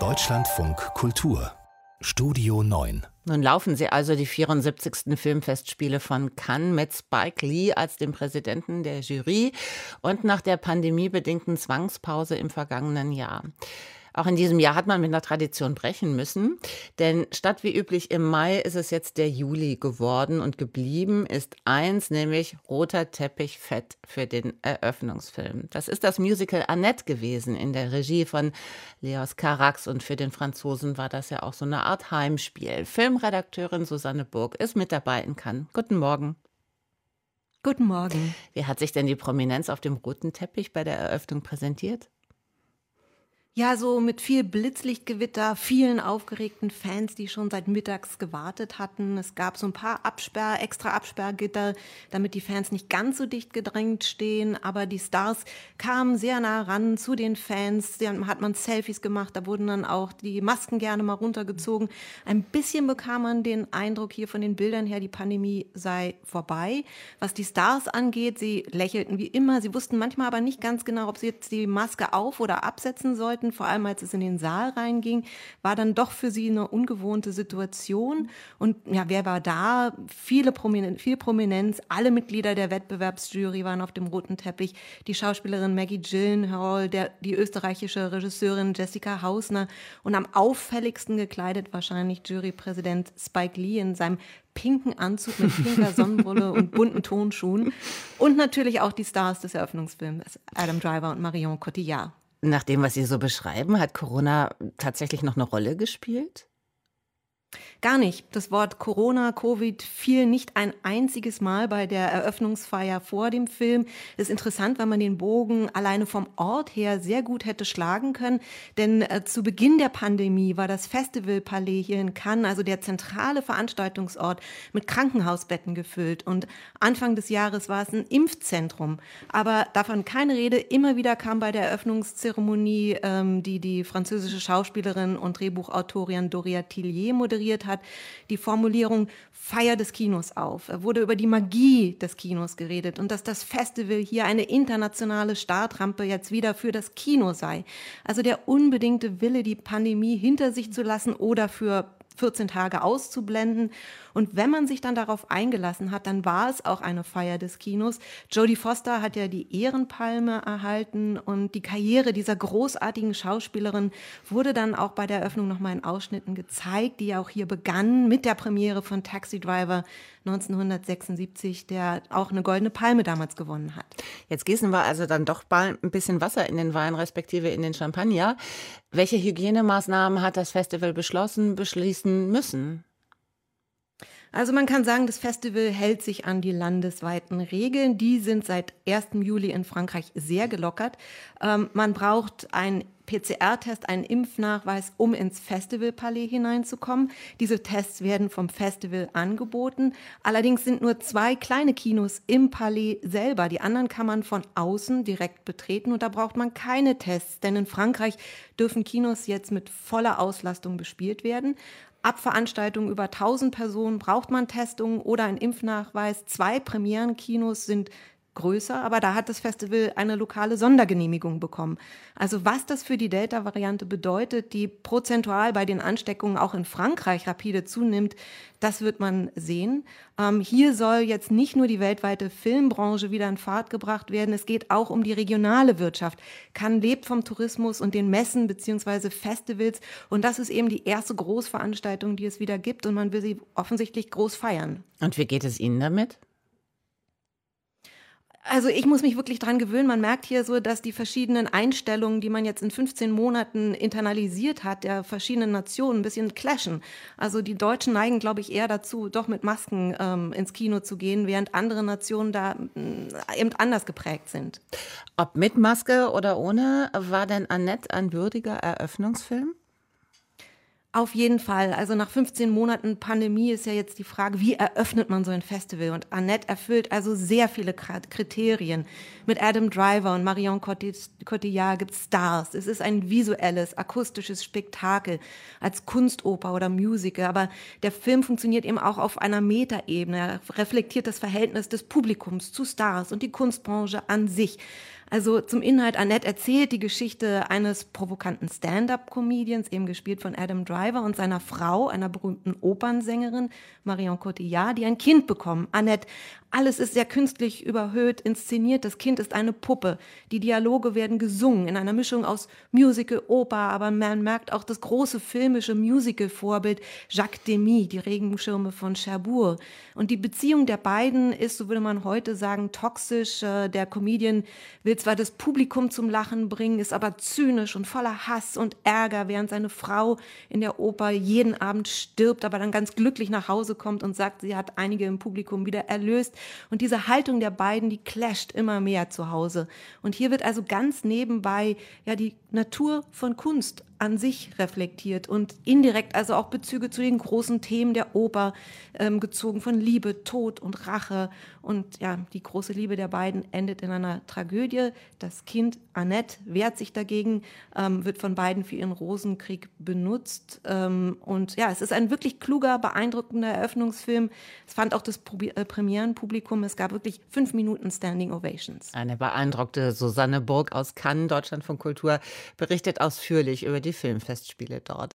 Deutschlandfunk Kultur Studio 9 nun laufen sie also die 74. Filmfestspiele von Cannes mit Spike Lee als dem Präsidenten der Jury und nach der pandemiebedingten Zwangspause im vergangenen Jahr. Auch in diesem Jahr hat man mit einer Tradition brechen müssen, denn statt wie üblich im Mai ist es jetzt der Juli geworden und geblieben ist eins, nämlich roter Teppich fett für den Eröffnungsfilm. Das ist das Musical Annette gewesen in der Regie von Leos Carax und für den Franzosen war das ja auch so eine Art Heimspiel. Filmredakteurin Susanne Burg ist mit dabei in Cannes. Guten Morgen. Guten Morgen. Wie hat sich denn die Prominenz auf dem roten Teppich bei der Eröffnung präsentiert? Ja, so mit viel Blitzlichtgewitter, vielen aufgeregten Fans, die schon seit mittags gewartet hatten. Es gab so ein paar Absperr, extra Absperrgitter, damit die Fans nicht ganz so dicht gedrängt stehen. Aber die Stars kamen sehr nah ran zu den Fans. Da hat man Selfies gemacht, da wurden dann auch die Masken gerne mal runtergezogen. Ein bisschen bekam man den Eindruck hier von den Bildern her, die Pandemie sei vorbei. Was die Stars angeht, sie lächelten wie immer. Sie wussten manchmal aber nicht ganz genau, ob sie jetzt die Maske auf- oder absetzen sollten hatten, vor allem als es in den Saal reinging, war dann doch für sie eine ungewohnte Situation. Und ja, wer war da? Viele Prominenz, viel Prominenz, alle Mitglieder der Wettbewerbsjury waren auf dem roten Teppich. Die Schauspielerin Maggie Gyllenhaal, der, die österreichische Regisseurin Jessica Hausner und am auffälligsten gekleidet wahrscheinlich Jurypräsident Spike Lee in seinem pinken Anzug mit pinker Sonnenbrille und bunten Tonschuhen. Und natürlich auch die Stars des Eröffnungsfilms, Adam Driver und Marion Cotillard. Nach dem, was Sie so beschreiben, hat Corona tatsächlich noch eine Rolle gespielt? Gar nicht. Das Wort Corona, Covid fiel nicht ein einziges Mal bei der Eröffnungsfeier vor dem Film. Das ist interessant, weil man den Bogen alleine vom Ort her sehr gut hätte schlagen können. Denn äh, zu Beginn der Pandemie war das Festivalpalais hier in Cannes, also der zentrale Veranstaltungsort, mit Krankenhausbetten gefüllt. Und Anfang des Jahres war es ein Impfzentrum. Aber davon keine Rede. Immer wieder kam bei der Eröffnungszeremonie, ähm, die die französische Schauspielerin und Drehbuchautorin Doria Tillier moderiert, inspiriert hat, die Formulierung Feier des Kinos auf. Er wurde über die Magie des Kinos geredet und dass das Festival hier eine internationale Startrampe jetzt wieder für das Kino sei. Also der unbedingte Wille, die Pandemie hinter sich zu lassen oder für 14 Tage auszublenden. Und wenn man sich dann darauf eingelassen hat, dann war es auch eine Feier des Kinos. Jodie Foster hat ja die Ehrenpalme erhalten und die Karriere dieser großartigen Schauspielerin wurde dann auch bei der Eröffnung nochmal in Ausschnitten gezeigt, die auch hier begann mit der Premiere von Taxi Driver 1976, der auch eine goldene Palme damals gewonnen hat. Jetzt gießen wir also dann doch bald ein bisschen Wasser in den Wein, respektive in den Champagner. Welche Hygienemaßnahmen hat das Festival beschlossen, beschließen müssen? Also man kann sagen, das Festival hält sich an die landesweiten Regeln. Die sind seit 1. Juli in Frankreich sehr gelockert. Ähm, man braucht ein PCR-Test, einen Impfnachweis, um ins Festivalpalais hineinzukommen. Diese Tests werden vom Festival angeboten. Allerdings sind nur zwei kleine Kinos im Palais selber. Die anderen kann man von außen direkt betreten und da braucht man keine Tests, denn in Frankreich dürfen Kinos jetzt mit voller Auslastung bespielt werden. Ab Veranstaltungen über 1000 Personen braucht man Testungen oder einen Impfnachweis. Zwei Premierenkinos sind größer, aber da hat das Festival eine lokale Sondergenehmigung bekommen. Also was das für die Delta-Variante bedeutet, die prozentual bei den Ansteckungen auch in Frankreich rapide zunimmt, das wird man sehen. Ähm, hier soll jetzt nicht nur die weltweite Filmbranche wieder in Fahrt gebracht werden, es geht auch um die regionale Wirtschaft. Cannes lebt vom Tourismus und den Messen beziehungsweise Festivals und das ist eben die erste Großveranstaltung, die es wieder gibt und man will sie offensichtlich groß feiern. Und wie geht es Ihnen damit? Also ich muss mich wirklich dran gewöhnen. Man merkt hier so, dass die verschiedenen Einstellungen, die man jetzt in 15 Monaten internalisiert hat, der verschiedenen Nationen ein bisschen clashen. Also die Deutschen neigen, glaube ich, eher dazu, doch mit Masken ähm, ins Kino zu gehen, während andere Nationen da äh, eben anders geprägt sind. Ob mit Maske oder ohne, war denn Annette ein würdiger Eröffnungsfilm? Auf jeden Fall. Also nach 15 Monaten Pandemie ist ja jetzt die Frage, wie eröffnet man so ein Festival? Und Annette erfüllt also sehr viele Kriterien. Mit Adam Driver und Marion Cotillard gibt es Stars. Es ist ein visuelles, akustisches Spektakel als Kunstoper oder Musical. Aber der Film funktioniert eben auch auf einer Metaebene. Er reflektiert das Verhältnis des Publikums zu Stars und die Kunstbranche an sich. Also zum Inhalt, Annette erzählt die Geschichte eines provokanten Stand-up-Comedians, eben gespielt von Adam Driver, und seiner Frau, einer berühmten Opernsängerin, Marion Cotillard, die ein Kind bekommen. Annette alles ist sehr künstlich überhöht, inszeniert. Das Kind ist eine Puppe. Die Dialoge werden gesungen in einer Mischung aus Musical, Oper, aber man merkt auch das große filmische Musical-Vorbild Jacques Demy, die Regenschirme von Cherbourg. Und die Beziehung der beiden ist, so würde man heute sagen, toxisch. Äh, der Comedian will zwar das Publikum zum Lachen bringen, ist aber zynisch und voller Hass und Ärger, während seine Frau in der Oper jeden Abend stirbt, aber dann ganz glücklich nach Hause kommt und sagt, sie hat einige im Publikum wieder erlöst. Und diese Haltung der beiden, die clasht immer mehr zu Hause. Und hier wird also ganz nebenbei ja die Natur von Kunst an sich reflektiert und indirekt also auch Bezüge zu den großen Themen der Oper ähm, gezogen von Liebe, Tod und Rache. Und ja, die große Liebe der beiden endet in einer Tragödie. Das Kind Annette wehrt sich dagegen, ähm, wird von beiden für ihren Rosenkrieg benutzt. Ähm, und ja, es ist ein wirklich kluger, beeindruckender Eröffnungsfilm. Es fand auch das Probi äh, Premierenpublikum. Es gab wirklich fünf Minuten Standing Ovations. Eine beeindruckte Susanne Burg aus Cannes, Deutschland von Kultur, berichtet ausführlich über die Filmfestspiele dort.